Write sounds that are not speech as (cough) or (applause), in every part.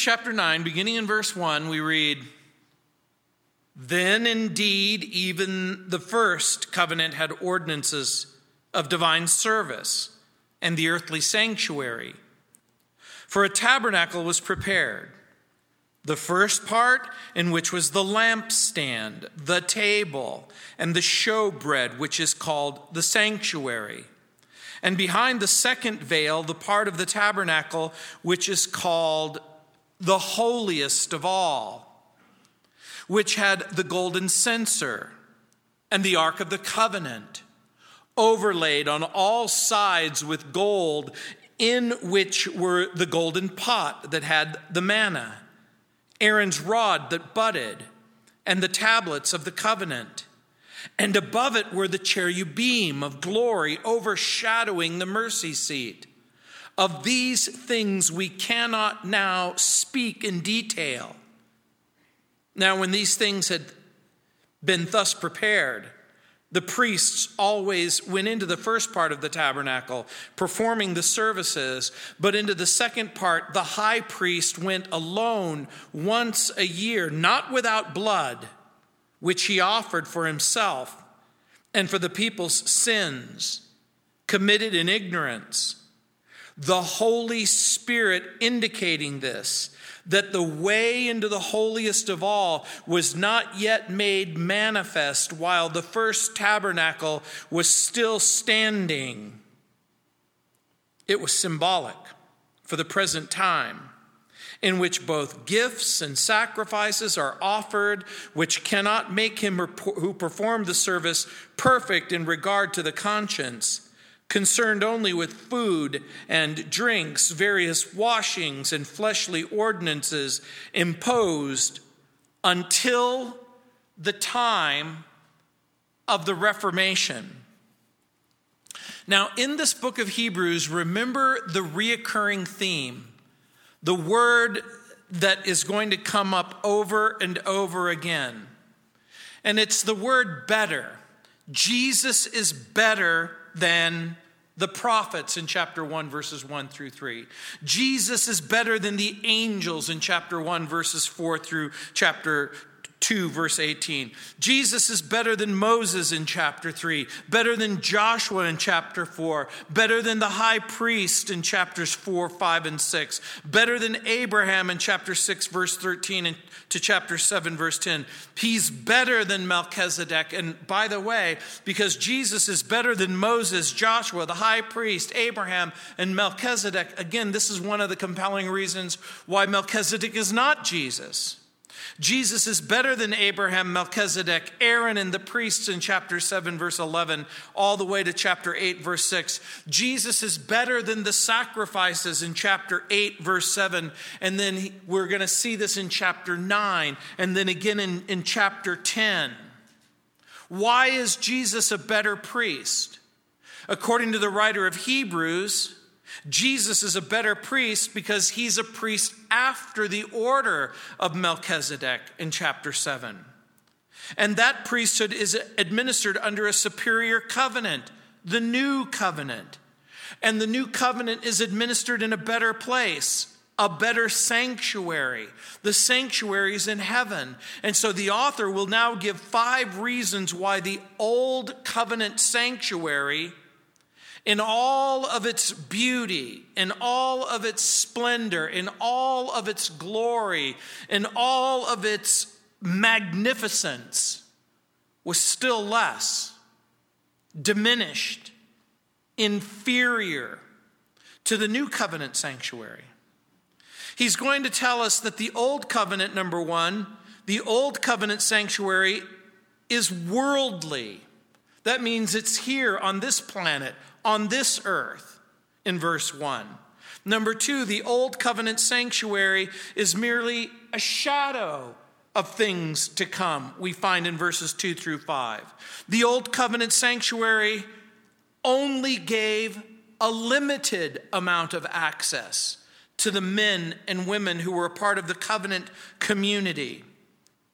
chapter 9, beginning in verse 1, we read Then indeed, even the first covenant had ordinances of divine service and the earthly sanctuary. For a tabernacle was prepared. The first part, in which was the lampstand, the table, and the showbread, which is called the sanctuary. And behind the second veil, the part of the tabernacle, which is called the holiest of all, which had the golden censer and the ark of the covenant, overlaid on all sides with gold, in which were the golden pot that had the manna Aaron's rod that budded, and the tablets of the covenant. And above it were the cherubim of glory overshadowing the mercy seat. Of these things we cannot now speak in detail. Now, when these things had been thus prepared, the priests always went into the first part of the tabernacle, performing the services, but into the second part, the high priest went alone once a year, not without blood, which he offered for himself and for the people's sins committed in ignorance. The Holy Spirit indicating this that the way into the holiest of all was not yet made manifest while the first tabernacle was still standing. It was symbolic for the present time in which both gifts and sacrifices are offered, which cannot make him who performed the service perfect in regard to the conscience concerned only with food and drinks, various washings and fleshly ordinances imposed until the time of the Reformation. Now, in this book of Hebrews, remember the reoccurring theme, the word that is going to come up over and over again. And it's the word better. Jesus is better than the prophets in chapter 1, verses 1 through 3. Jesus is better than the angels in chapter 1, verses 4 through chapter 2, verse 18. Jesus is better than Moses in chapter 3, better than Joshua in chapter 4, better than the high priest in chapters 4, 5, and 6, better than Abraham in chapter 6, verse 13, and to chapter 7, verse 10. He's better than Melchizedek. And by the way, because Jesus is better than Moses, Joshua, the high priest, Abraham, and Melchizedek, again, this is one of the compelling reasons why Melchizedek is not Jesus. Jesus is better than Abraham, Melchizedek, Aaron, and the priests in chapter 7, verse 11, all the way to chapter 8, verse 6. Jesus is better than the sacrifices in chapter 8, verse 7. And then we're going to see this in chapter 9, and then again in, in chapter 10. Why is Jesus a better priest? According to the writer of Hebrews, Jesus is a better priest because he's a priest after the order of Melchizedek in chapter 7. And that priesthood is administered under a superior covenant, the new covenant. And the new covenant is administered in a better place, a better sanctuary. The sanctuary is in heaven. And so the author will now give five reasons why the old covenant sanctuary in all of its beauty, in all of its splendor, in all of its glory, in all of its magnificence, was still less, diminished, inferior to the new covenant sanctuary. He's going to tell us that the old covenant, number one, the old covenant sanctuary is worldly. That means it's here on this planet, on this earth, in verse 1. Number two, the old covenant sanctuary is merely a shadow of things to come, we find in verses 2 through 5. The old covenant sanctuary only gave a limited amount of access to the men and women who were a part of the covenant community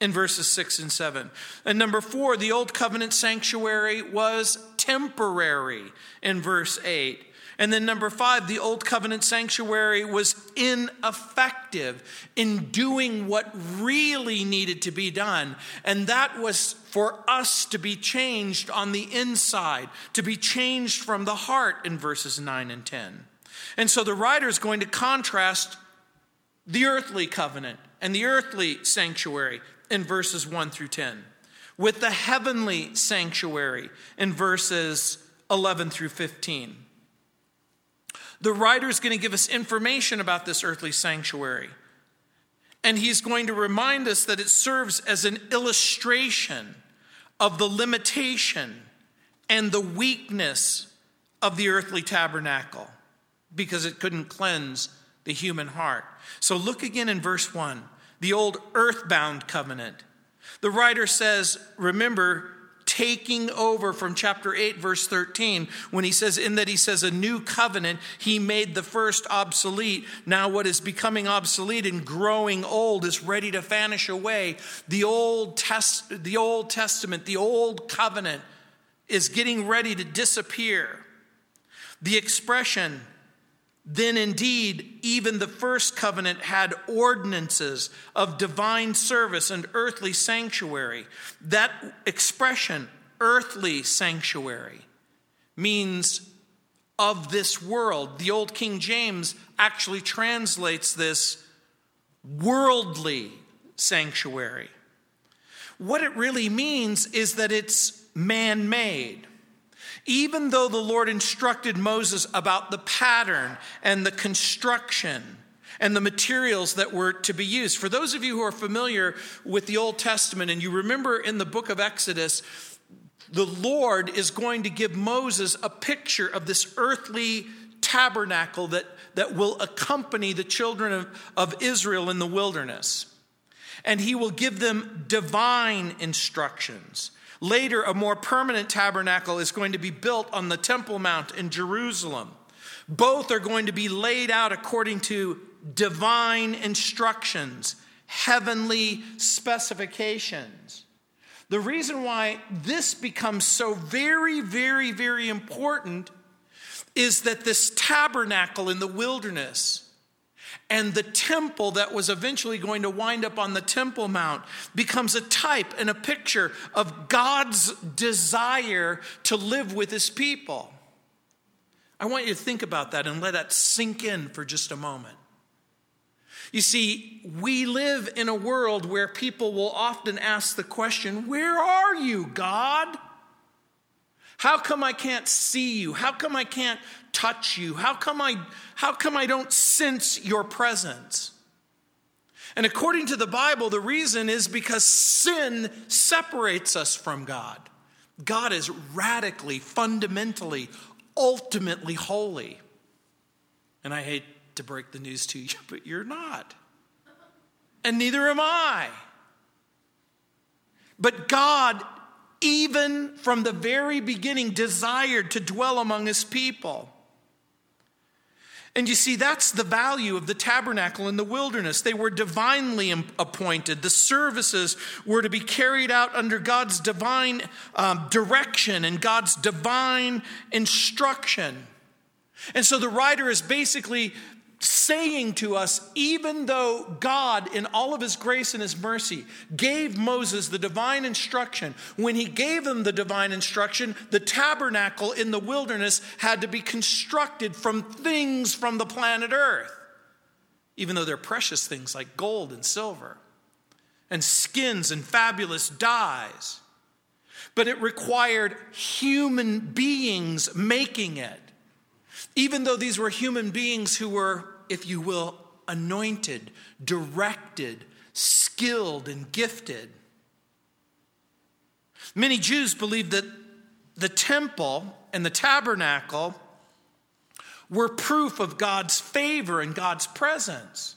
in verses 6 and 7. And number four, the old covenant sanctuary was temporary in verse 8. And then, number five, the Old Covenant sanctuary was ineffective in doing what really needed to be done. And that was for us to be changed on the inside, to be changed from the heart in verses 9 and 10. And so the writer is going to contrast the earthly covenant and the earthly sanctuary in verses 1 through 10 with the heavenly sanctuary in verses 11 through 15. The writer is going to give us information about this earthly sanctuary. And he's going to remind us that it serves as an illustration of the limitation and the weakness of the earthly tabernacle because it couldn't cleanse the human heart. So look again in verse 1, the old earthbound covenant. The writer says, remember, taking over from chapter 8, verse 13, when he says, in that he says, a new covenant, he made the first obsolete. Now, what is becoming obsolete and growing old is ready to vanish away. The Old, Test- the Old Testament, the Old Covenant, is getting ready to disappear. The expression, then indeed, even the first covenant had ordinances of divine service and earthly sanctuary. That expression, earthly sanctuary, means of this world. The Old King James actually translates this worldly sanctuary. What it really means is that it's man made. Even though the Lord instructed Moses about the pattern and the construction and the materials that were to be used. For those of you who are familiar with the Old Testament and you remember in the book of Exodus, the Lord is going to give Moses a picture of this earthly tabernacle that, that will accompany the children of, of Israel in the wilderness. And he will give them divine instructions. Later, a more permanent tabernacle is going to be built on the Temple Mount in Jerusalem. Both are going to be laid out according to divine instructions, heavenly specifications. The reason why this becomes so very, very, very important is that this tabernacle in the wilderness and the temple that was eventually going to wind up on the Temple Mount becomes a type and a picture of God's desire to live with his people. I want you to think about that and let that sink in for just a moment. You see, we live in a world where people will often ask the question, Where are you, God? How come I can't see you? How come I can't touch you? How come I, how come I don't sense your presence? And according to the Bible, the reason is because sin separates us from God. God is radically, fundamentally, ultimately holy. And I hate to break the news to you, (laughs) but you're not. And neither am I. But God even from the very beginning, desired to dwell among his people. And you see, that's the value of the tabernacle in the wilderness. They were divinely appointed. The services were to be carried out under God's divine um, direction and God's divine instruction. And so the writer is basically saying to us, even though God, in all of his grace and his mercy, gave Moses the divine instruction, when he gave him the divine instruction, the tabernacle in the wilderness had to be constructed from things from the planet Earth, even though they're precious things like gold and silver, and skins and fabulous dyes. But it required human beings making it even though these were human beings who were, if you will, anointed, directed, skilled, and gifted. Many Jews believed that the temple and the tabernacle were proof of God's favor and God's presence.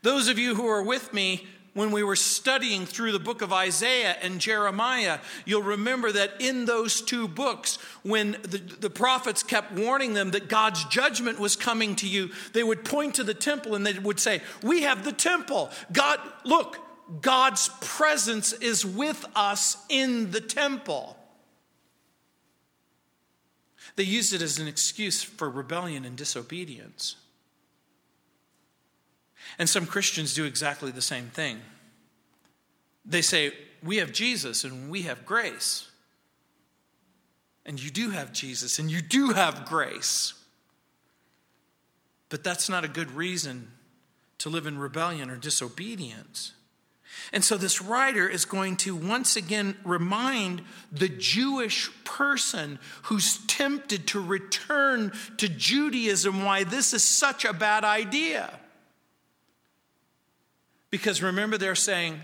Those of you who are with me when we were studying through the book of Isaiah and Jeremiah, you'll remember that in those two books, when the, the, prophets kept warning them that God's judgment was coming to you, they would point to the temple and they would say, We have the temple. God, look, God's presence is with us in the temple. They used it as an excuse for rebellion and disobedience. And some Christians do exactly the same thing. They say, We have Jesus and we have grace. And you do have Jesus and you do have grace. But that's not a good reason to live in rebellion or disobedience. And so this writer is going to once again remind the Jewish person who's tempted to return to Judaism why this is such a bad idea. Because remember, they're saying,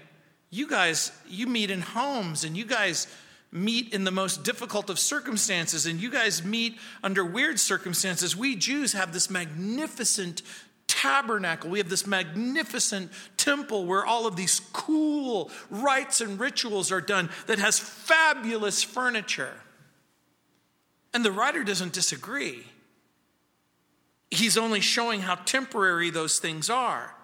you guys, you meet in homes and you guys meet in the most difficult of circumstances and you guys meet under weird circumstances. We Jews have this magnificent tabernacle. We have this magnificent temple where all of these cool rites and rituals are done that has fabulous furniture. And the writer doesn't disagree. He's only showing how temporary those things are.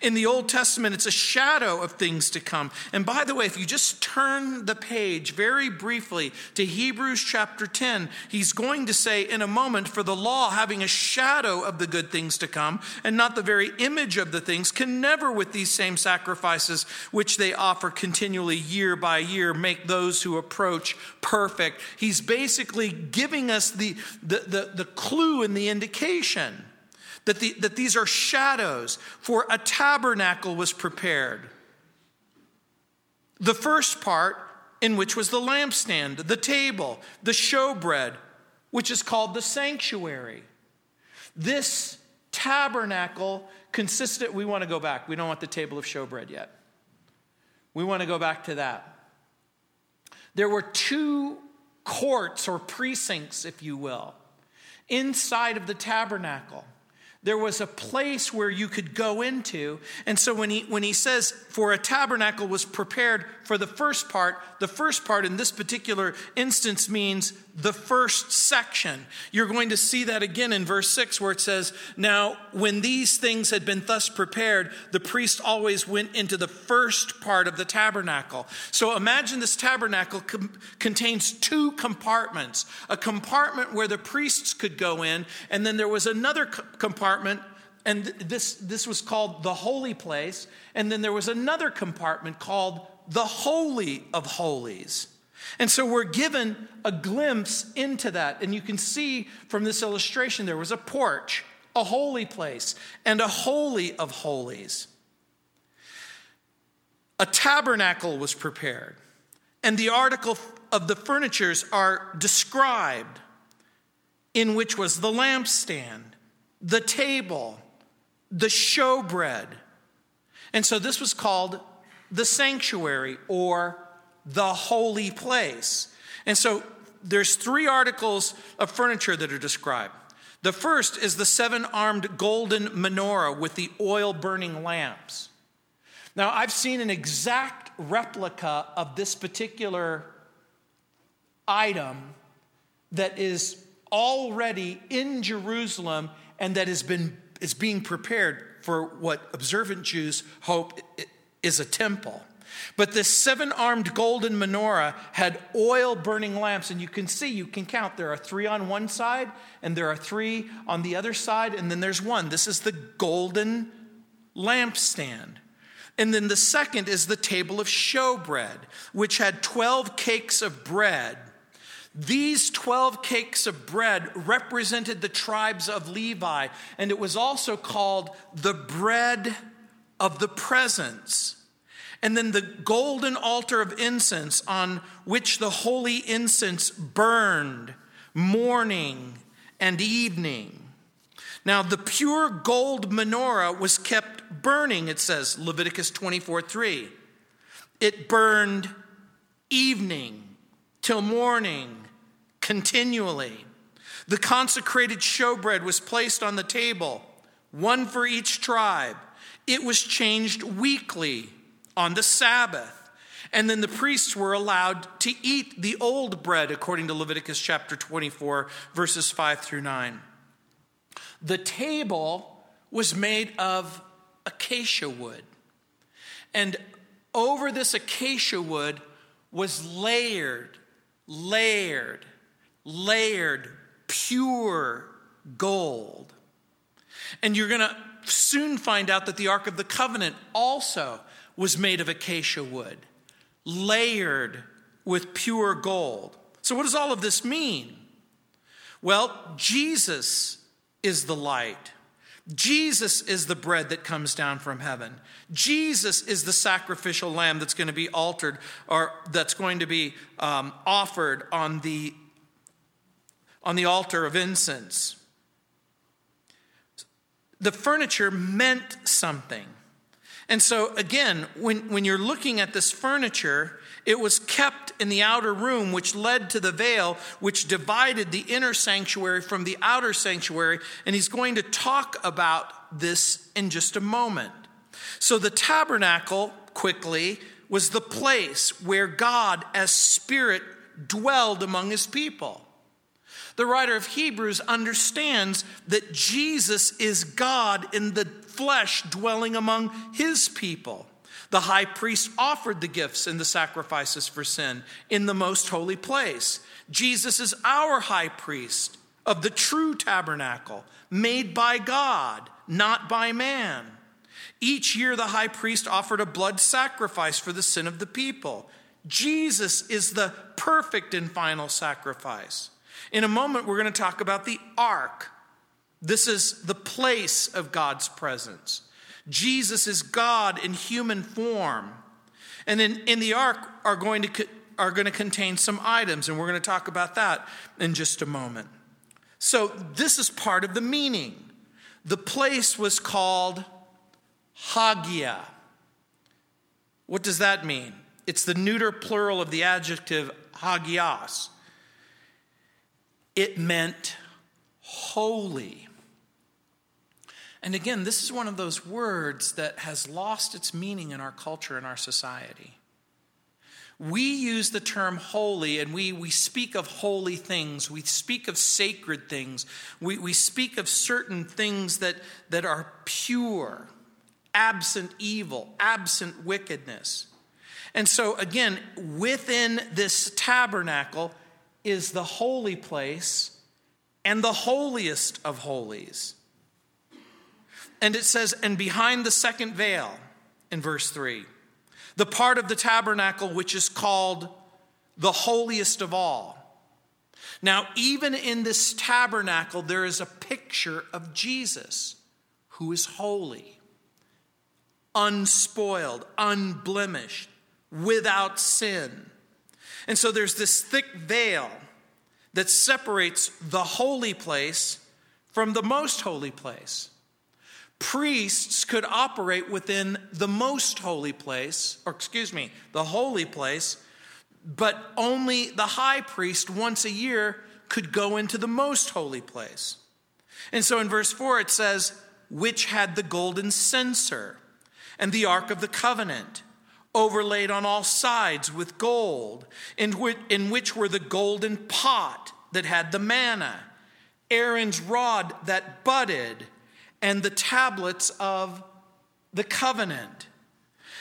In the Old Testament, it's a shadow of things to come. And by the way, if you just turn the page very briefly to Hebrews chapter 10, he's going to say in a moment, for the law having a shadow of the good things to come, and not the very image of the things, can never, with these same sacrifices which they offer continually year by year, make those who approach perfect. He's basically giving us the, the, the, the clue and the indication that, the, that these are shadows, for a tabernacle was prepared. The first part, in which was the lampstand, the table, the showbread, which is called the sanctuary. This tabernacle consisted, we want to go back. We don't want the table of showbread yet. We want to go back to that. There were two courts or precincts, if you will, inside of the tabernacle there was a place where you could go into. And so when he, when he says, for a tabernacle was prepared for the first part, the first part in this particular instance means the first section. You're going to see that again in verse 6 where it says, Now, when these things had been thus prepared, the priest always went into the first part of the tabernacle. So imagine this tabernacle com- contains two compartments a compartment where the priests could go in, and then there was another compartment and this, this was called the holy place. And then there was another compartment called the Holy of Holies. And so we're given a glimpse into that. And you can see from this illustration there was a porch, a holy place, and a holy of holies. A tabernacle was prepared, and the article of the furnitures are described, in which was the lampstand, the table, the showbread. And so this was called the sanctuary or the holy place. And so there's three articles of furniture that are described. The first is the seven armed golden menorah with the oil burning lamps. Now, I've seen an exact replica of this particular item that is already in Jerusalem and that has been is being prepared for what observant Jews hope is a temple. But this seven armed golden menorah had oil burning lamps, and you can see, you can count. There are three on one side, and there are three on the other side, and then there's one. This is the golden lampstand. And then the second is the table of showbread, which had 12 cakes of bread. These 12 cakes of bread represented the tribes of Levi, and it was also called the bread of the presence. And then the golden altar of incense on which the holy incense burned morning and evening. Now, the pure gold menorah was kept burning, it says, Leviticus 24 3. It burned evening till morning continually. The consecrated showbread was placed on the table, one for each tribe. It was changed weekly on the Sabbath. And then the priests were allowed to eat the old bread, according to Leviticus chapter 24, verses 5 through 9. The table was made of acacia wood. And over this acacia wood was layered, layered, layered pure gold. And you're going to soon find out that the Ark of the Covenant also was made of acacia wood, layered with pure gold. So, what does all of this mean? Well, Jesus is the light. Jesus is the bread that comes down from heaven. Jesus is the sacrificial lamb that's going to be altered or that's going to be um, offered on the, on the altar of incense. The furniture meant something. And so, again, when, when you're looking at this furniture, it was kept in the outer room, which led to the veil, which divided the inner sanctuary from the outer sanctuary. And he's going to talk about this in just a moment. So, the tabernacle, quickly, was the place where God, as Spirit, dwelled among his people. The writer of Hebrews understands that Jesus is God in the flesh dwelling among his people. The high priest offered the gifts and the sacrifices for sin in the most holy place. Jesus is our high priest of the true tabernacle, made by God, not by man. Each year, the high priest offered a blood sacrifice for the sin of the people. Jesus is the perfect and final sacrifice. In a moment, we're going to talk about the ark. This is the place of God's presence. Jesus is God in human form. And in, in the ark are going, to, are going to contain some items, and we're going to talk about that in just a moment. So, this is part of the meaning. The place was called Hagia. What does that mean? It's the neuter plural of the adjective hagios. It meant holy. And again, this is one of those words that has lost its meaning in our culture and our society. We use the term holy and we, we speak of holy things. We speak of sacred things. We, we speak of certain things that, that are pure, absent evil, absent wickedness. And so, again, within this tabernacle is the holy place and the holiest of holies. And it says, and behind the second veil in verse 3, the part of the tabernacle which is called the holiest of all. Now, even in this tabernacle, there is a picture of Jesus who is holy, unspoiled, unblemished, without sin. And so there's this thick veil that separates the holy place from the most holy place priests could operate within the most holy place, or excuse me, the holy place, but only the high priest once a year could go into the most holy place. And so in verse 4 it says, which had the golden censer and the ark of the covenant overlaid on all sides with gold, in which, in which were the golden pot that had the manna, Aaron's rod that budded, and the tablets of the covenant.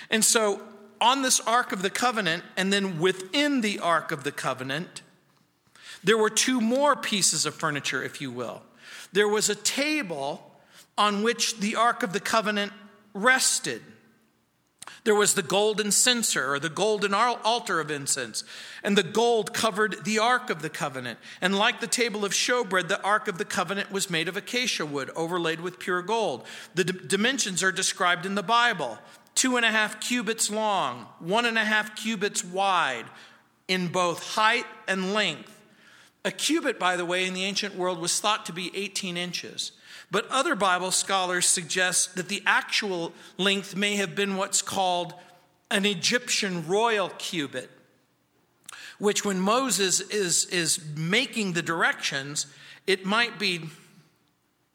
And so, on this Ark of the Covenant, and then within the Ark of the Covenant, there were two more pieces of furniture, if you will. There was a table on which the Ark of the Covenant rested. There was the golden censer or the golden altar of incense, and the gold covered the Ark of the Covenant. And like the table of showbread, the Ark of the Covenant was made of acacia wood, overlaid with pure gold. The d- dimensions are described in the Bible two and a half cubits long, one and a half cubits wide, in both height and length. A cubit, by the way, in the ancient world was thought to be 18 inches. But other Bible scholars suggest that the actual length may have been what's called an Egyptian royal cubit, which, when Moses is, is making the directions, it might be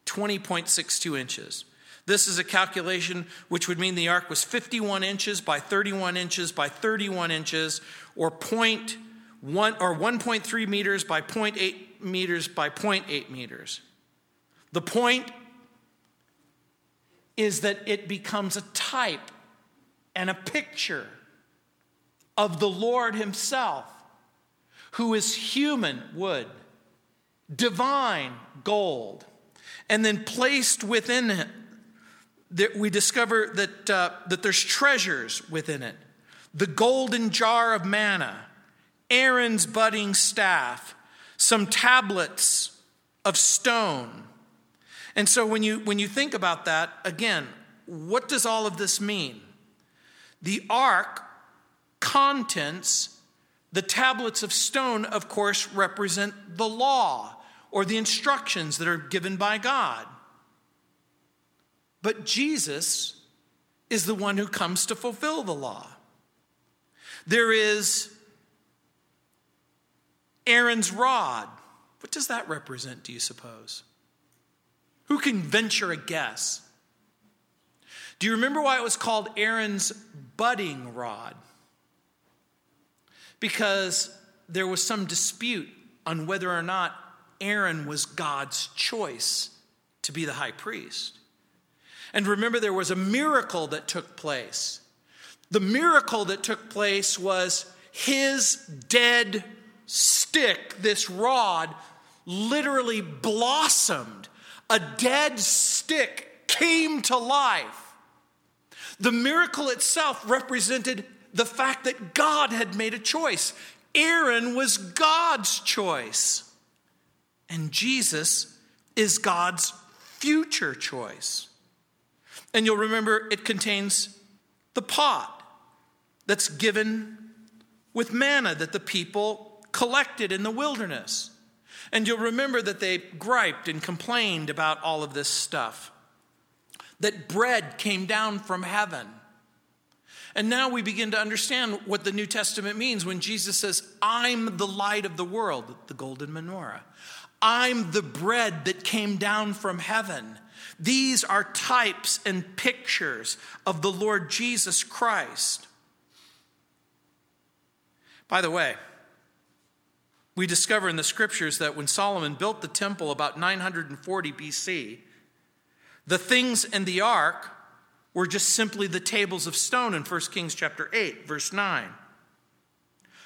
20.62 inches. This is a calculation which would mean the ark was 51 inches by 31 inches by 31 inches, or point one or 1.3 meters by 0.8 meters by 0.8 meters. The point is that it becomes a type and a picture of the Lord Himself, who is human wood, divine gold. And then placed within it, that we discover that, uh, that there's treasures within it the golden jar of manna, Aaron's budding staff, some tablets of stone. And so when you, when you think about that, again, what does all of this mean? The ark contents, the tablets of stone, of course, represent the law or the instructions that are given by God. But Jesus is the one who comes to fulfill the law. There is Aaron's rod. What does that represent, do you suppose? Who can venture a guess? Do you remember why it was called Aaron's budding rod? Because there was some dispute on whether or not Aaron was God's choice to be the high priest. And remember, there was a miracle that took place. The miracle that took place was his dead stick, this rod, literally blossomed. A dead stick came to life. The miracle itself represented the fact that God had made a choice. Aaron was God's choice, and Jesus is God's future choice. And you'll remember it contains the pot that's given with manna that the people collected in the wilderness. And you'll remember that they griped and complained about all of this stuff. That bread came down from heaven. And now we begin to understand what the New Testament means when Jesus says, I'm the light of the world, the golden menorah. I'm the bread that came down from heaven. These are types and pictures of the Lord Jesus Christ. By the way, we discover in the scriptures that when Solomon built the temple about 940 BC, the things in the ark were just simply the tables of stone in 1 Kings chapter 8, verse 9.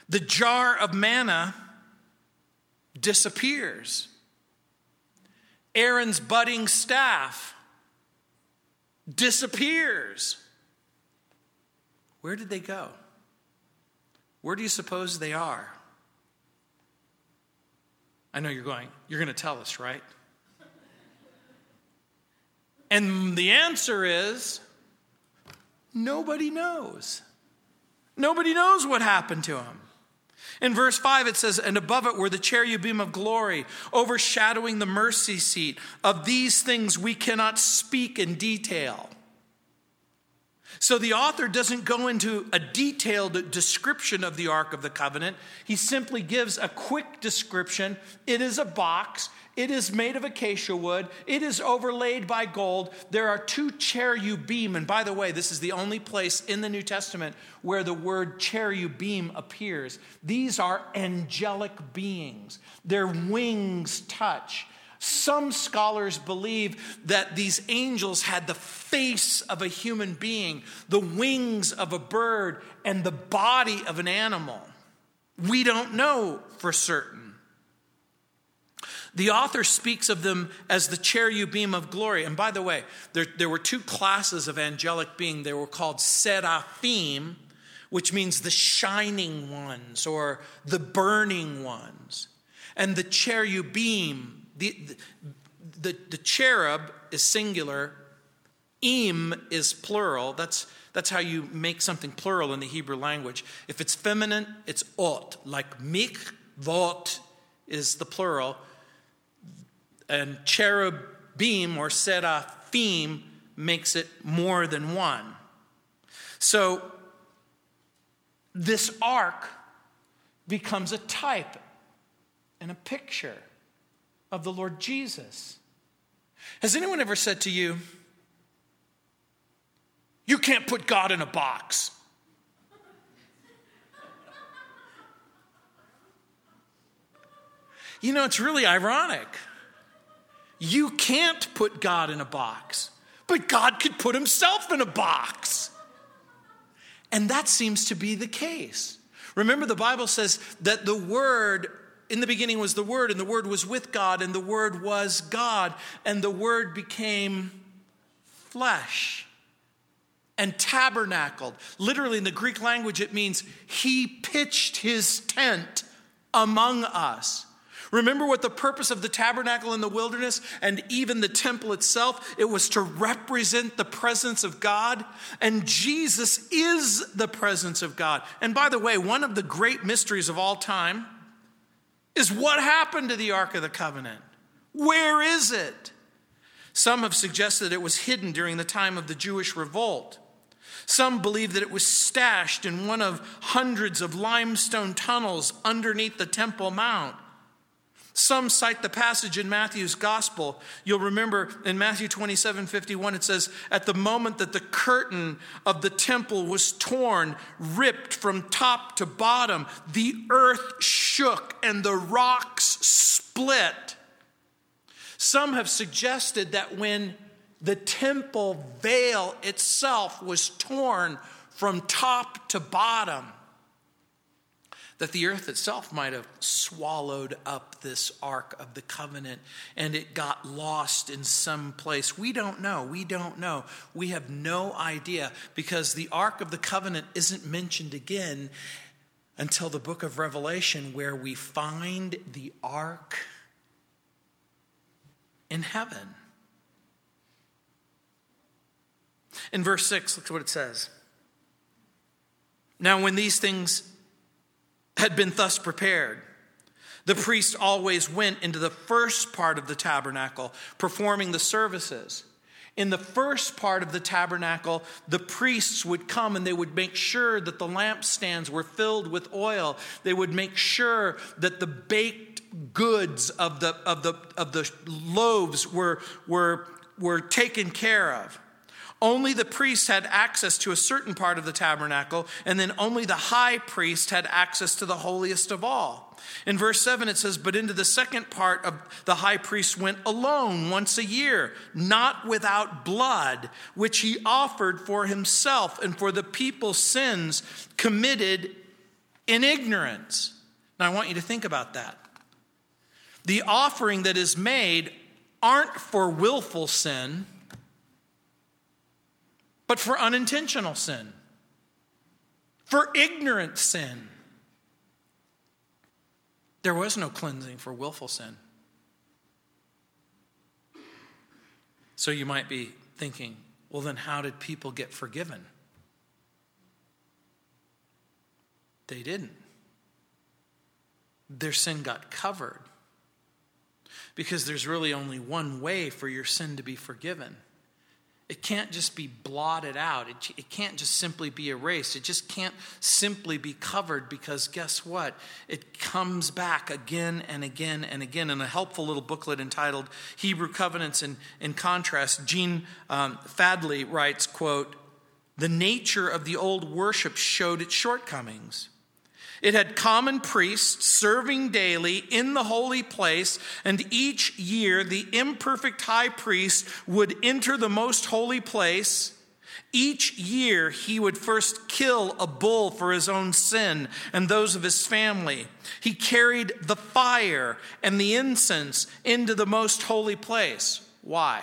The jar of manna disappears. Aaron's budding staff disappears. Where did they go? Where do you suppose they are? I know you're going, you're going to tell us, right? And the answer is nobody knows. Nobody knows what happened to him. In verse 5, it says, And above it were the cherubim of glory, overshadowing the mercy seat. Of these things we cannot speak in detail. So the author doesn't go into a detailed description of the Ark of the Covenant. He simply gives a quick description. It is a box. It is made of acacia wood. It is overlaid by gold. There are two cherubim. And by the way, this is the only place in the New Testament where the word cherubim appears. These are angelic beings, their wings touch. Some scholars believe that these angels had the face of a human being, the wings of a bird, and the body of an animal. We don't know for certain. The author speaks of them as the cherubim of glory. And by the way, there, there were two classes of angelic being. They were called seraphim, which means the shining ones or the burning ones. And the cherubim, the, the, the, cherub is singular, im is plural. That's, that's how you make something plural in the Hebrew language. If it's feminine, it's ot, like mik, vot is the plural and cherubim or seraphim makes it more than one. So this ark becomes a type and a picture of the Lord Jesus. Has anyone ever said to you, You can't put God in a box? You know, it's really ironic. You can't put God in a box, but God could put himself in a box. And that seems to be the case. Remember, the Bible says that the Word In the beginning was the Word, and the Word was with God, and the Word was God, and the Word became flesh and tabernacled. Literally, in the Greek language, it means he pitched his tent among us. Remember what the purpose of the tabernacle in the wilderness and even the temple itself? It was to represent the presence of God, and Jesus is the presence of God. And by the way, one of the great mysteries of all time is what happened to the Ark of the Covenant? Where is it? Some have suggested it was hidden during the time of the Jewish revolt. Some believe that it was stashed in one of hundreds of limestone tunnels underneath the Temple Mount. Some cite the passage in Matthew's gospel. You'll remember in Matthew 27 51, it says, At the moment that the curtain of the temple was torn, ripped from top to bottom, the earth shook and the rocks split. Some have suggested that when the temple veil itself was torn from top to bottom, that the earth itself might have swallowed up this Ark of the Covenant and it got lost in some place. We don't know. We don't know. We have no idea because the Ark of the Covenant isn't mentioned again until the book of Revelation, where we find the Ark in heaven. In verse 6, look at what it says. Now, when these things had been thus prepared. The priest always went into the first part of the tabernacle, performing the services. In the first part of the tabernacle, the priests would come and they would make sure that the lampstands were filled with oil. They would make sure that the baked goods of the, of the, of the loaves were, were, were taken care of. Only the priests had access to a certain part of the tabernacle, and then only the high priest had access to the holiest of all. In verse 7, it says, But into the second part of the high priest went alone once a year, not without blood, which he offered for himself and for the people's sins committed in ignorance. Now, I want you to think about that. The offering that is made aren't for willful sin but for unintentional sin, for ignorant sin. There was no cleansing for willful sin. So you might be thinking, well, then how did people get forgiven? They didn't. Their sin got covered. Because there's really only one way for your sin to be forgiven it can't just be blotted out. It, it can't just simply be erased. It just can't simply be covered because guess what? It comes back again and again and again. In a helpful little booklet entitled Hebrew Covenants in, in Contrast, Gene um, Fadley writes, quote, The nature of the old worship showed its shortcomings. It had common priests serving daily in the holy place, and each year the imperfect high priest would enter the most holy place. Each year he would first kill a bull for his own sin and those of his family. He carried the fire and the incense into the most holy place. Why?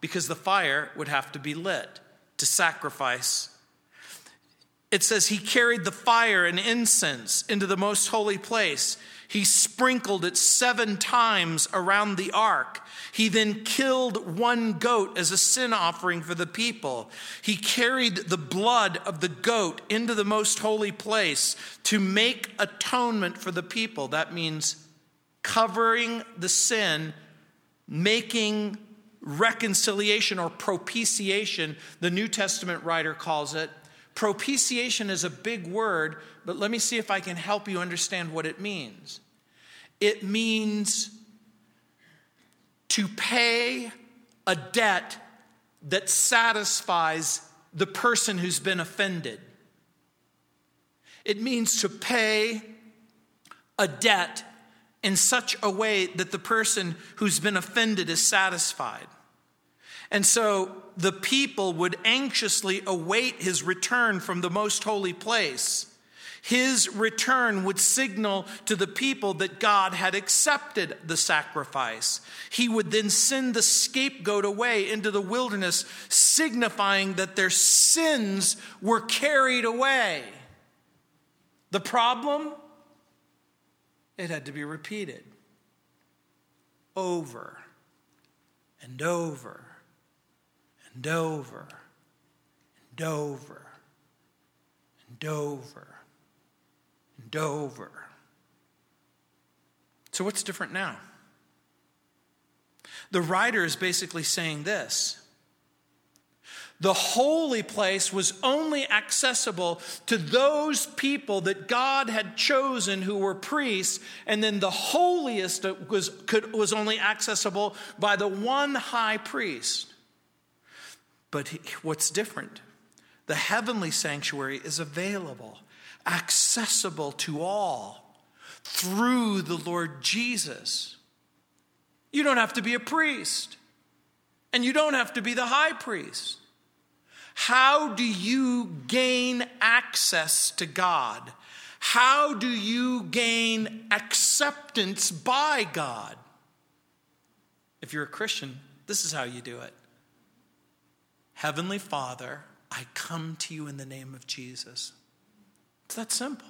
Because the fire would have to be lit to sacrifice it says he carried the fire and incense into the most holy place. He sprinkled it seven times around the ark. He then killed one goat as a sin offering for the people. He carried the blood of the goat into the most holy place to make atonement for the people. That means covering the sin, making reconciliation or propitiation, the New Testament writer calls it Propitiation is a big word, but let me see if I can help you understand what it means. It means to pay a debt that satisfies the person who's been offended. It means to pay a debt in such a way that the person who's been offended is satisfied. And so the people would anxiously await his return from the most holy place. His return would signal to the people that God had accepted the sacrifice. He would then send the scapegoat away into the wilderness, signifying that their sins were carried away. The problem? It had to be repeated over and over and over and over and over and over. So, what's different now? The writer is basically saying this the holy place was only accessible to those people that God had chosen who were priests, and then the holiest was, could, was only accessible by the one high priest. But what's different? The heavenly sanctuary is available, accessible to all through the Lord Jesus. You don't have to be a priest, and you don't have to be the high priest. How do you gain access to God? How do you gain acceptance by God? If you're a Christian, this is how you do it Heavenly Father, I come to you in the name of Jesus. It's that simple.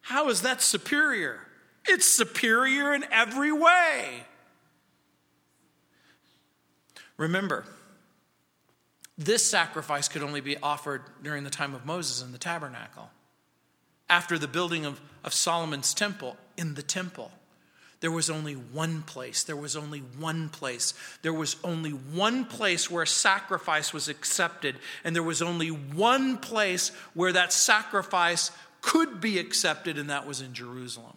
How is that superior? It's superior in every way. Remember, this sacrifice could only be offered during the time of Moses in the tabernacle. After the building of, of Solomon's temple, in the temple, there was only one place. There was only one place. There was only one place where sacrifice was accepted, and there was only one place where that sacrifice could be accepted, and that was in Jerusalem.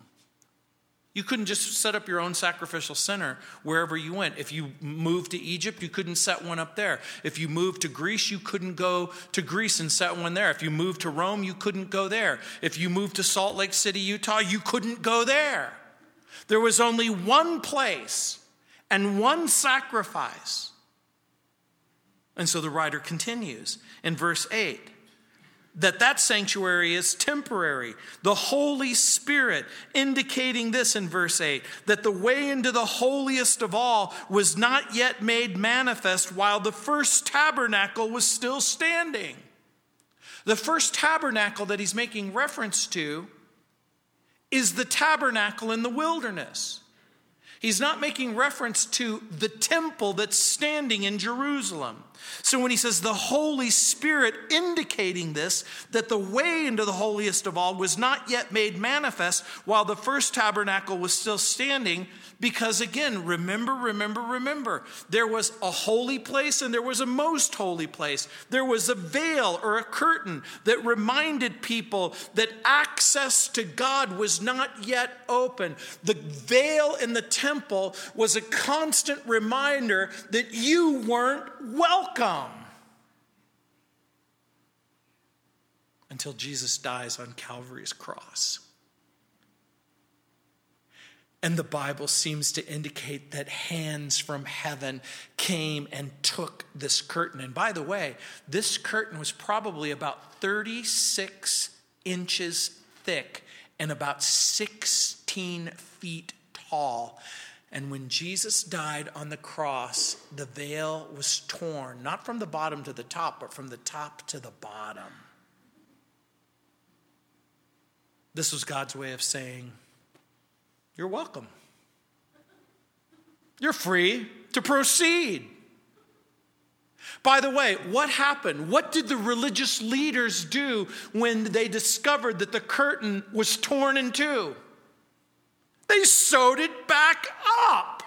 You couldn't just set up your own sacrificial center wherever you went. If you moved to Egypt, you couldn't set one up there. If you moved to Greece, you couldn't go to Greece and set one there. If you moved to Rome, you couldn't go there. If you moved to Salt Lake City, Utah, you couldn't go there. There was only one place and one sacrifice. And so the writer continues in verse 8 that that sanctuary is temporary. The Holy Spirit indicating this in verse 8 that the way into the holiest of all was not yet made manifest while the first tabernacle was still standing. The first tabernacle that he's making reference to is the tabernacle in the wilderness. He's not making reference to the temple that's standing in Jerusalem. So when he says the Holy Spirit indicating this, that the way into the holiest of all was not yet made manifest while the first tabernacle was still standing, because again, remember, remember, remember, there was a holy place and there was a most holy place. There was a veil or a curtain that reminded people that access to God was not yet open. The veil in the temple was a constant reminder that you weren't welcome. Until Jesus dies on Calvary's cross. And the Bible seems to indicate that hands from heaven came and took this curtain. And by the way, this curtain was probably about 36 inches thick and about 16 feet tall. And when Jesus died on the cross, the veil was torn, not from the bottom to the top, but from the top to the bottom. This was God's way of saying, you're welcome. You're free to proceed. By the way, what happened? What did the religious leaders do when they discovered that the curtain was torn in two? They sewed it back up.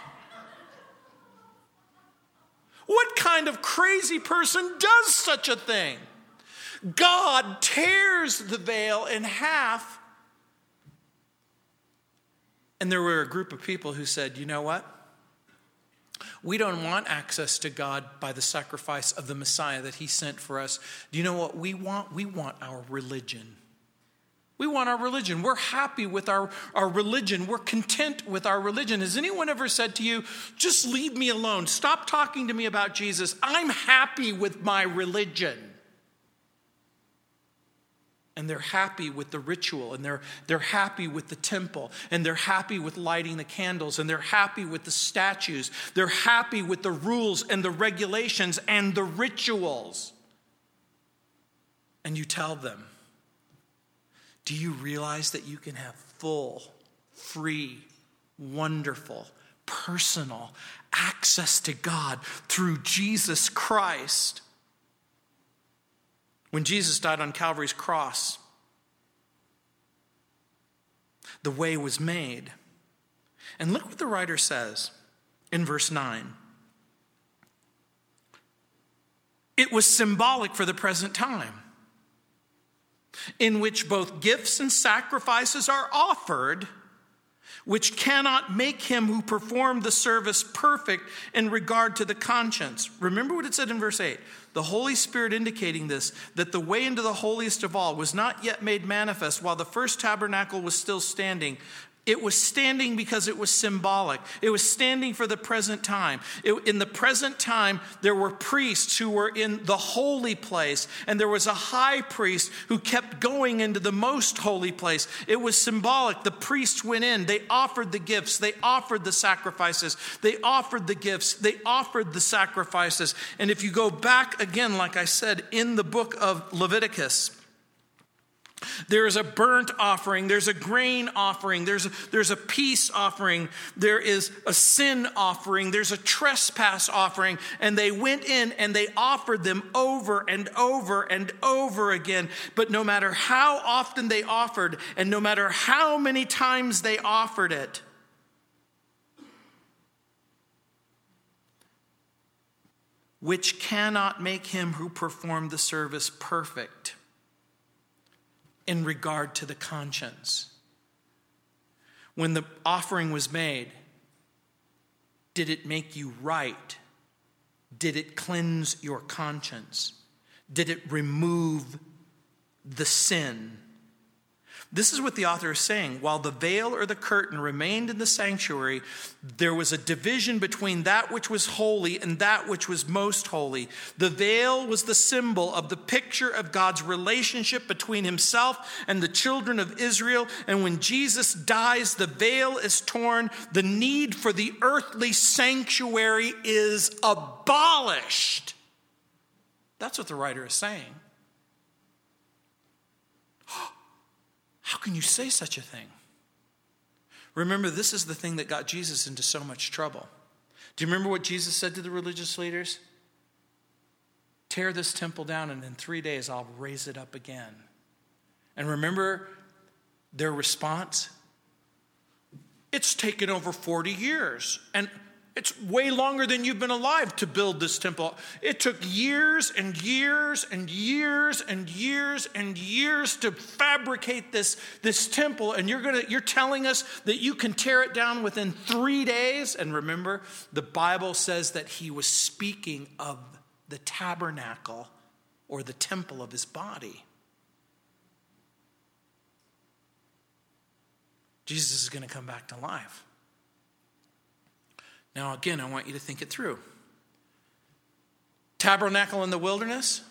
What kind of crazy person does such a thing? God tears the veil in half and there were a group of people who said, you know what? We don't want access to God by the sacrifice of the Messiah that He sent for us. Do you know what we want? We want our religion. We want our religion. We're happy with our, our religion. We're content with our religion. Has anyone ever said to you, just leave me alone? Stop talking to me about Jesus. I'm happy with my religion. And they're happy with the ritual and they're, they're happy with the temple and they're happy with lighting the candles and they're happy with the statues. They're happy with the rules and the regulations and the rituals. And you tell them, Do you realize that you can have full, free, wonderful, personal access to God through Jesus Christ? When Jesus died on Calvary's cross, the way was made. And look what the writer says in verse 9. It was symbolic for the present time, in which both gifts and sacrifices are offered which cannot make him who performed the service perfect in regard to the conscience. Remember what it said in verse 8 the Holy Spirit indicating this, that the way into the holiest of all was not yet made manifest while the first tabernacle was still standing, it was standing because it was symbolic. It was standing for the present time. It, in the present time, there were priests who were in the holy place, and there was a high priest who kept going into the most holy place. It was symbolic. The priests went in, they offered the gifts, they offered the sacrifices, they offered the gifts, they offered the sacrifices. And if you go back again, like I said, in the book of Leviticus, there is a burnt offering, there's a grain offering, there's a, there's a peace offering, there is a sin offering, there's a trespass offering. And they went in and they offered them over and over and over again. But no matter how often they offered, and no matter how many times they offered it, which cannot make him who performed the service perfect in regard to the conscience. When the offering was made, did it make you right? Did it cleanse your conscience? Did it remove the sin? This is what the author is saying. While the veil or the curtain remained in the sanctuary, there was a division between that which was holy and that which was most holy. The veil was the symbol of the picture of God's relationship between himself and the children of Israel. And when Jesus dies, the veil is torn. The need for the earthly sanctuary is abolished. That's what the writer is saying. How can you say such a thing? Remember, this is the thing that got Jesus into so much trouble. Do you remember what Jesus said to the religious leaders? Tear this temple down, and in three days I'll raise it up again. And remember their response? It's taken over 40 years. And it's way longer than you've been alive to build this temple. It took years and years and years and years and years to fabricate this, this temple. And you're, gonna, you're telling us that you can tear it down within three days? And remember, the Bible says that he was speaking of the tabernacle or the temple of his body. Jesus is going to come back to life. Now, again, I want you to think it through. Tabernacle in the wilderness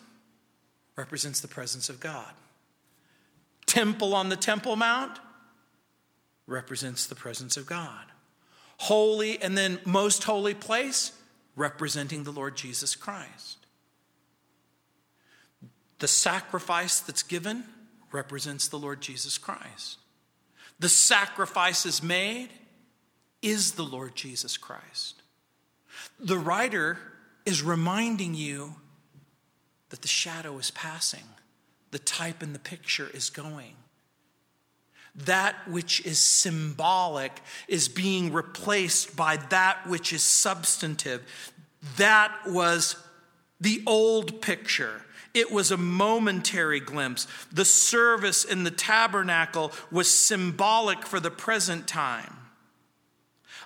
represents the presence of God. Temple on the Temple Mount represents the presence of God. Holy and then most holy place representing the Lord Jesus Christ. The sacrifice that's given represents the Lord Jesus Christ. The sacrifice is made is the Lord Jesus Christ. The writer is reminding you that the shadow is passing, the type in the picture is going. That which is symbolic is being replaced by that which is substantive. That was the old picture. It was a momentary glimpse. The service in the tabernacle was symbolic for the present time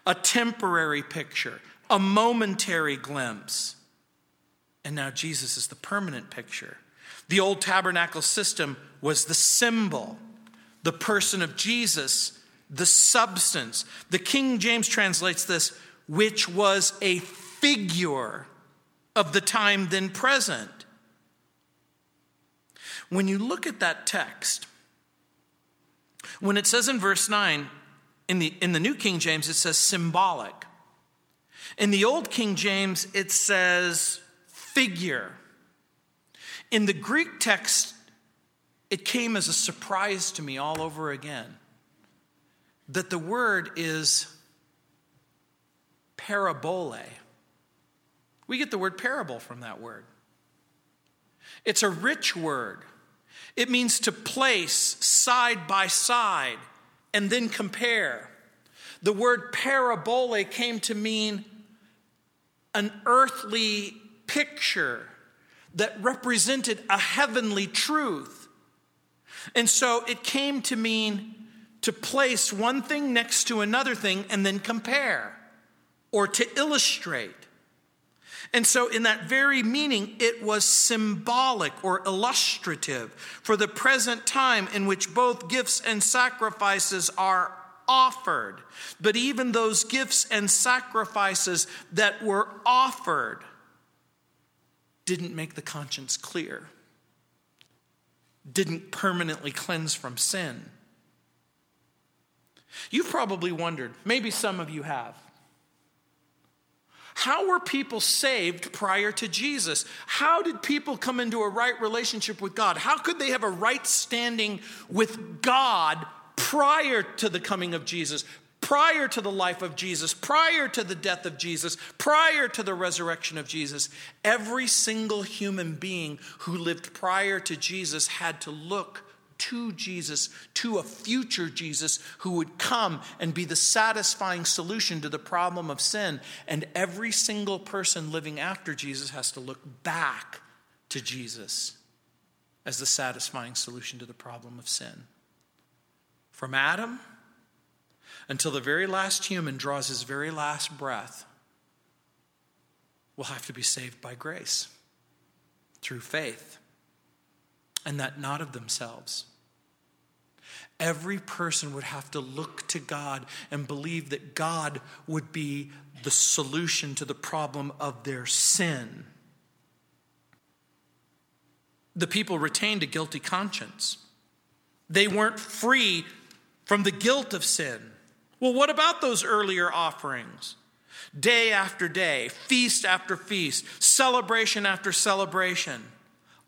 a temporary picture, a momentary glimpse. And now Jesus is the permanent picture. The old tabernacle system was the symbol, the person of Jesus, the substance. The King James translates this, which was a figure of the time then present. When you look at that text, when it says in verse 9, in the, in the New King James, it says symbolic. In the Old King James, it says figure. In the Greek text, it came as a surprise to me all over again that the word is parabole. We get the word parable from that word. It's a rich word. It means to place side by side and then compare. The word parabole came to mean an earthly picture that represented a heavenly truth. And so it came to mean to place one thing next to another thing and then compare or to illustrate. And so, in that very meaning, it was symbolic or illustrative for the present time in which both gifts and sacrifices are offered. But even those gifts and sacrifices that were offered didn't make the conscience clear, didn't permanently cleanse from sin. You've probably wondered, maybe some of you have. How were people saved prior to Jesus? How did people come into a right relationship with God? How could they have a right standing with God prior to the coming of Jesus, prior to the life of Jesus, prior to the death of Jesus, prior to the resurrection of Jesus? Every single human being who lived prior to Jesus had to look to Jesus, to a future Jesus who would come and be the satisfying solution to the problem of sin. And every single person living after Jesus has to look back to Jesus as the satisfying solution to the problem of sin. From Adam until the very last human draws his very last breath, will have to be saved by grace through faith, and that not of themselves every person would have to look to God and believe that God would be the solution to the problem of their sin. The people retained a guilty conscience. They weren't free from the guilt of sin. Well, what about those earlier offerings? Day after day, feast after feast, celebration after celebration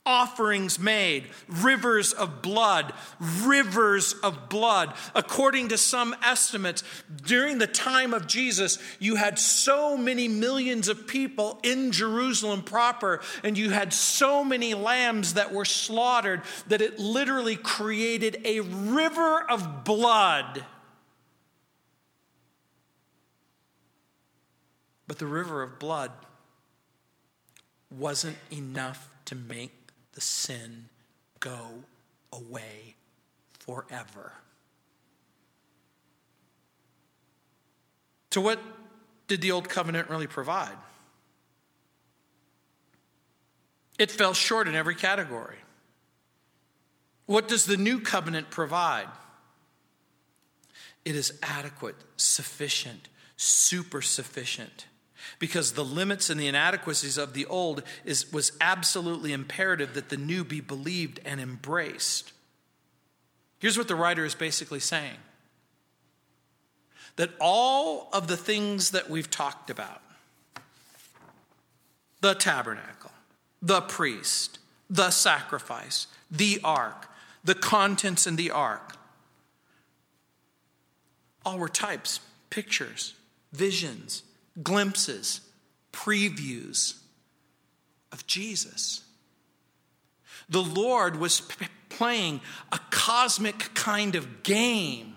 offerings made, rivers of blood, rivers of blood. According to some estimates, during the time of Jesus, you had so many millions of people in Jerusalem proper, and you had so many lambs that were slaughtered that it literally created a river of blood. But the river of blood wasn't enough to make the sin go away forever. So, what did the Old Covenant really provide? It fell short in every category. What does the New Covenant provide? It is adequate, sufficient, super sufficient because the limits and the inadequacies of the old is, was absolutely imperative that the new be believed and embraced. Here's what the writer is basically saying that all of the things that we've talked about the tabernacle, the priest, the sacrifice, the ark, the contents in the ark all were types, pictures, visions glimpses, previews of Jesus. The Lord was p- playing a cosmic kind of game,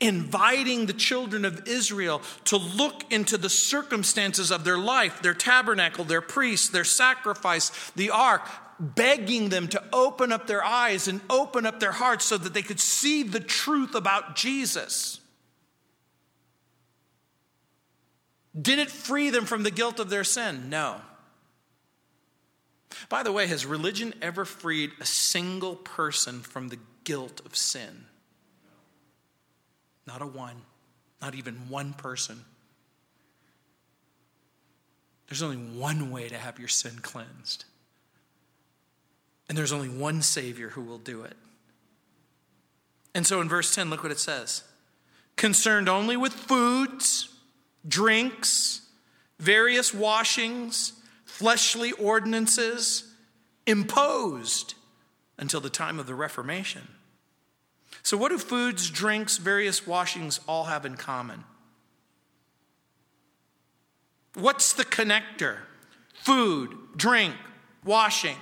inviting the children of Israel to look into the circumstances of their life, their tabernacle, their priests, their sacrifice, the ark, begging them to open up their eyes and open up their hearts so that they could see the truth about Jesus. Did it free them from the guilt of their sin? No. By the way, has religion ever freed a single person from the guilt of sin? Not a one, not even one person. There's only one way to have your sin cleansed And there's only one Savior who will do it. And so in verse 10, look what it says concerned only with foods, drinks, various washings, fleshly ordinances imposed until the time of the Reformation. So, what do foods, drinks, various washings all have in common? What's the connector? Food, drink, washing.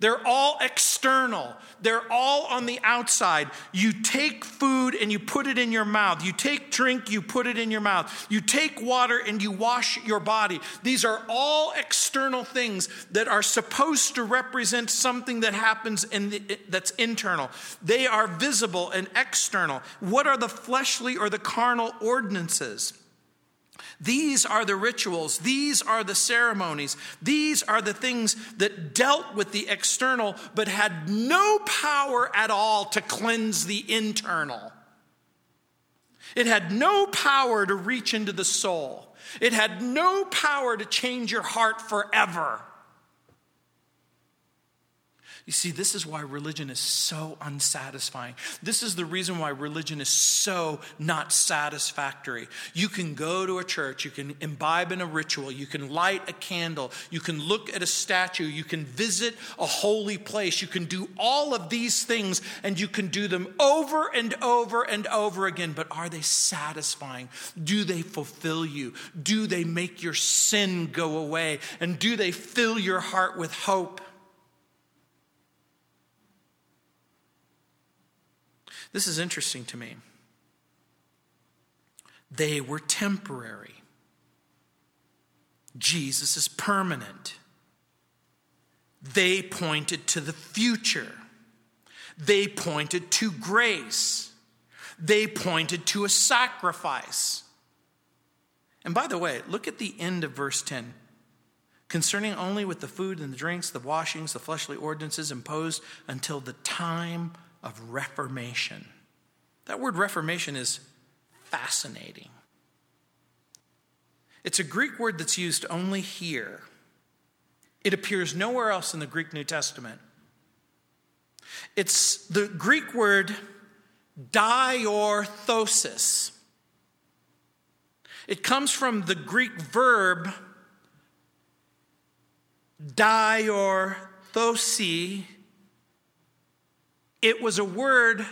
They're all external. They're all on the outside. You take food and you put it in your mouth. You take drink, you put it in your mouth. You take water and you wash your body. These are all external things that are supposed to represent something that happens in the, that's internal. They are visible and external. What are the fleshly or the carnal ordinances? These are the rituals, these are the ceremonies, these are the things that dealt with the external but had no power at all to cleanse the internal. It had no power to reach into the soul. It had no power to change your heart forever. You see, this is why religion is so unsatisfying. This is the reason why religion is so not satisfactory. You can go to a church, you can imbibe in a ritual, you can light a candle, you can look at a statue, you can visit a holy place, you can do all of these things, and you can do them over and over and over again. But are they satisfying? Do they fulfill you? Do they make your sin go away? And do they fill your heart with hope? This is interesting to me. They were temporary. Jesus is permanent. They pointed to the future. They pointed to grace. They pointed to a sacrifice. And by the way, look at the end of verse 10. Concerning only with the food and the drinks, the washings, the fleshly ordinances imposed until the time of reformation. That word reformation is fascinating. It's a Greek word that's used only here. It appears nowhere else in the Greek New Testament. It's the Greek word diorthosis. It comes from the Greek verb diorthosi, it was a word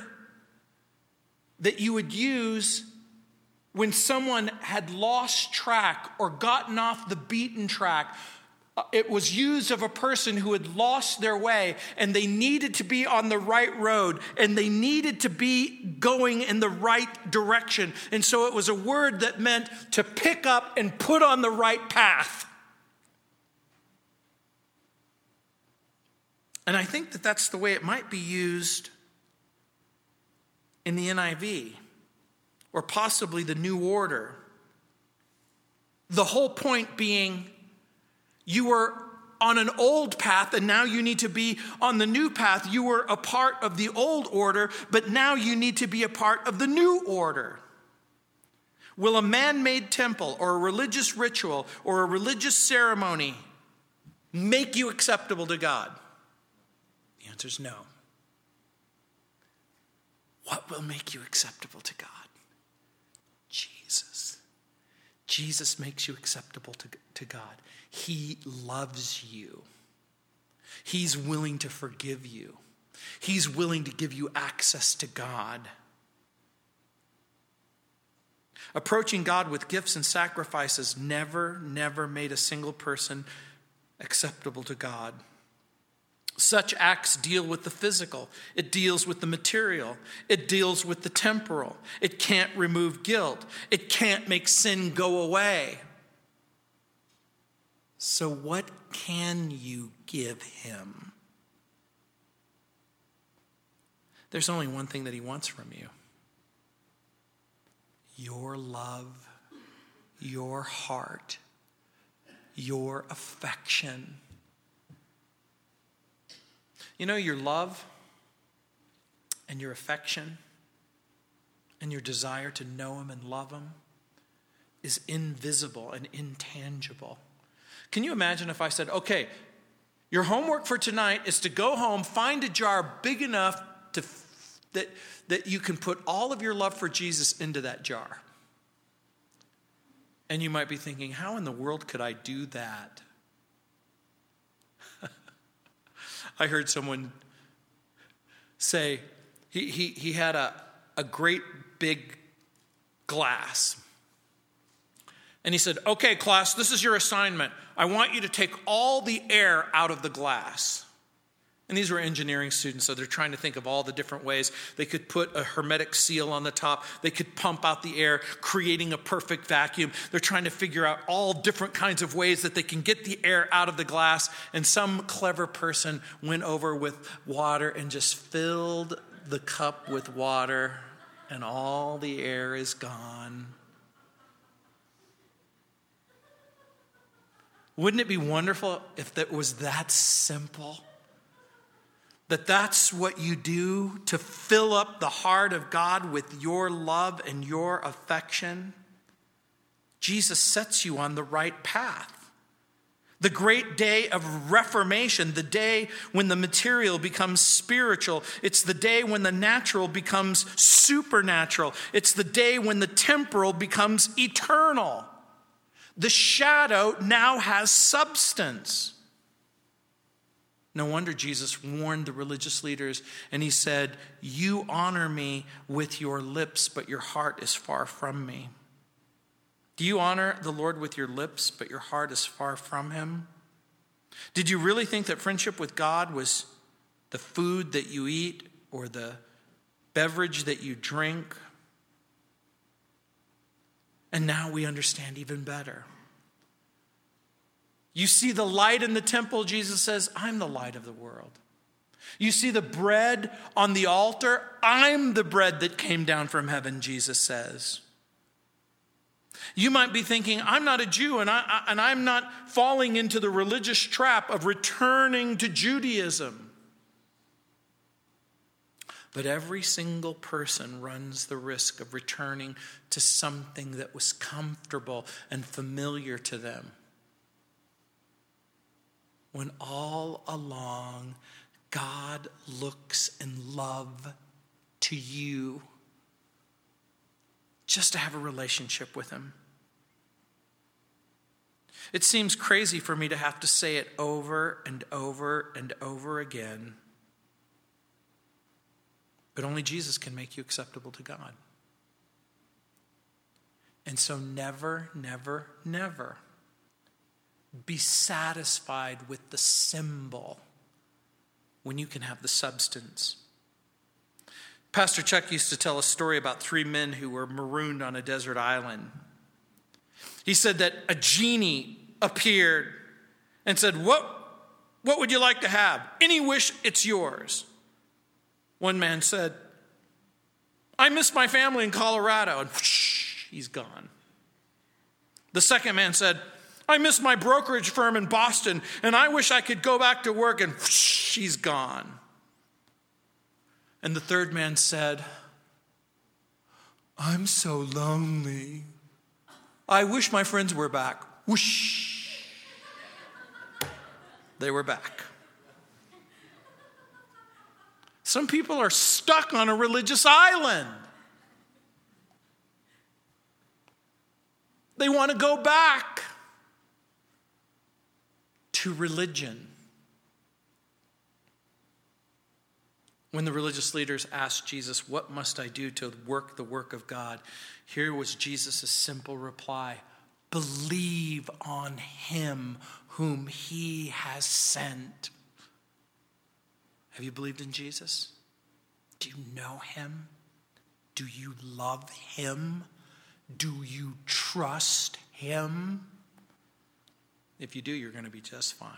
that you would use when someone had lost track or gotten off the beaten track. Uh, it was used of a person who had lost their way and they needed to be on the right road and they needed to be going in the right direction. And so it was a word that meant to pick up and put on the right path. And I think that that's the way it might be used in the NIV or possibly the New Order. The whole point being you were on an old path and now you need to be on the new path. You were a part of the old order, but now you need to be a part of the new order. Will a man made temple or a religious ritual or a religious ceremony make you acceptable to God? Answer is no. What will make you acceptable to God? Jesus. Jesus makes you acceptable to, to God. He loves you. He's willing to forgive you. He's willing to give you access to God. Approaching God with gifts and sacrifices never, never made a single person acceptable to God. Such acts deal with the physical, it deals with the material, it deals with the temporal. It can't remove guilt, it can't make sin go away. So, what can you give him? There's only one thing that he wants from you your love, your heart, your affection you know, your love and your affection and your desire to know Him and love Him is invisible and intangible. Can you imagine if I said, okay, Your homework for tonight is to go home, find a jar big enough to, that, that you can put all of your love for Jesus into that jar. And you might be thinking, how in the world could I do that? I heard someone say he, he, he had a, a great big glass. And he said, Okay, class, this is your assignment. I want you to take all the air out of the glass. And these were engineering students, so they're trying to think of all the different ways they could put a hermetic seal on the top. They could pump out the air, creating a perfect vacuum. They're trying to figure out all different kinds of ways that they can get the air out of the glass. And some clever person went over with water and just filled the cup with water, and all the air is gone. Wouldn't it be wonderful if it was that simple? That that's what you do to fill up the heart of God with your love and your affection. Jesus sets you on the right path. The great day of reformation, the day when the material becomes spiritual. It's the day when the natural becomes supernatural. It's the day when the temporal becomes eternal. The shadow now has substance. No wonder Jesus warned the religious leaders and he said, You honor me with your lips, but your heart is far from me. Do you honor the Lord with your lips, but your heart is far from him? Did you really think that friendship with God was the food that you eat or the beverage that you drink? And now we understand even better. You see the light in the temple, Jesus says, I'm the light of the world. You see the bread on the altar, I'm the bread that came down from heaven, Jesus says. You might be thinking, I'm not a Jew and, I, and I'm not falling into the religious trap of returning to Judaism. But every single person runs the risk of returning to something that was comfortable and familiar to them when all along God looks in love to you just to have a relationship with Him. It seems crazy for me to have to say it over and over and over again. But only Jesus can make you acceptable to God. And so, never, never, never be satisfied with the symbol when you can have the substance. Pastor Chuck used to tell a story about three men who were marooned on a desert island. He said that a genie appeared and said, What, what would you like to have? Any wish, it's yours. One man said, I miss my family in Colorado. And whoosh, (laughs) he's gone. The second man said, I miss my brokerage firm in Boston, and I wish I could go back to work, and she's gone. And the third man said, I'm so lonely. I wish my friends were back. Whoosh. They were back. Some people are stuck on a religious island. They want to go back to religion. When the religious leaders asked Jesus, What must I do to work the work of God? Here was Jesus' simple reply Believe on him whom he has sent. Have you believed in Jesus? Do you know him? Do you love him? Do you trust him? If you do, you're going to be just fine.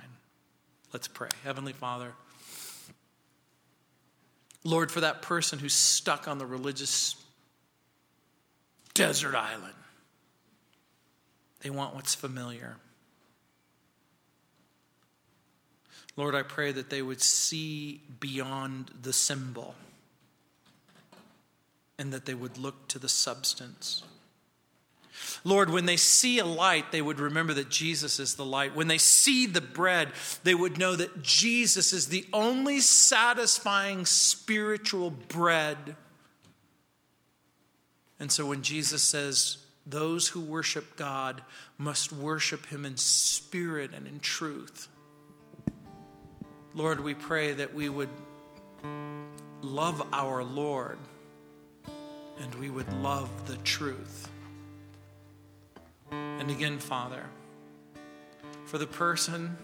Let's pray. Heavenly Father, Lord, for that person who's stuck on the religious desert island, they want what's familiar. Lord, I pray that they would see beyond the symbol and that they would look to the substance. Lord, when they see a light, they would remember that Jesus is the light. When they see the bread, they would know that Jesus is the only satisfying spiritual bread. And so when Jesus says, those who worship God must worship him in spirit and in truth. Lord, we pray that we would love our Lord and we would love the truth. And again, Father, for the person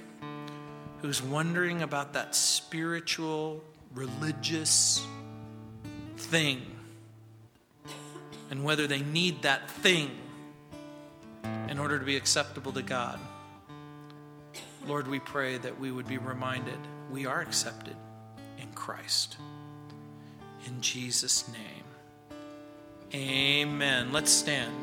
who's wondering about that spiritual, religious thing and whether they need that thing in order to be acceptable to God. Lord, we pray that we would be reminded we are accepted in Christ. In Jesus' name. Amen. Let's stand.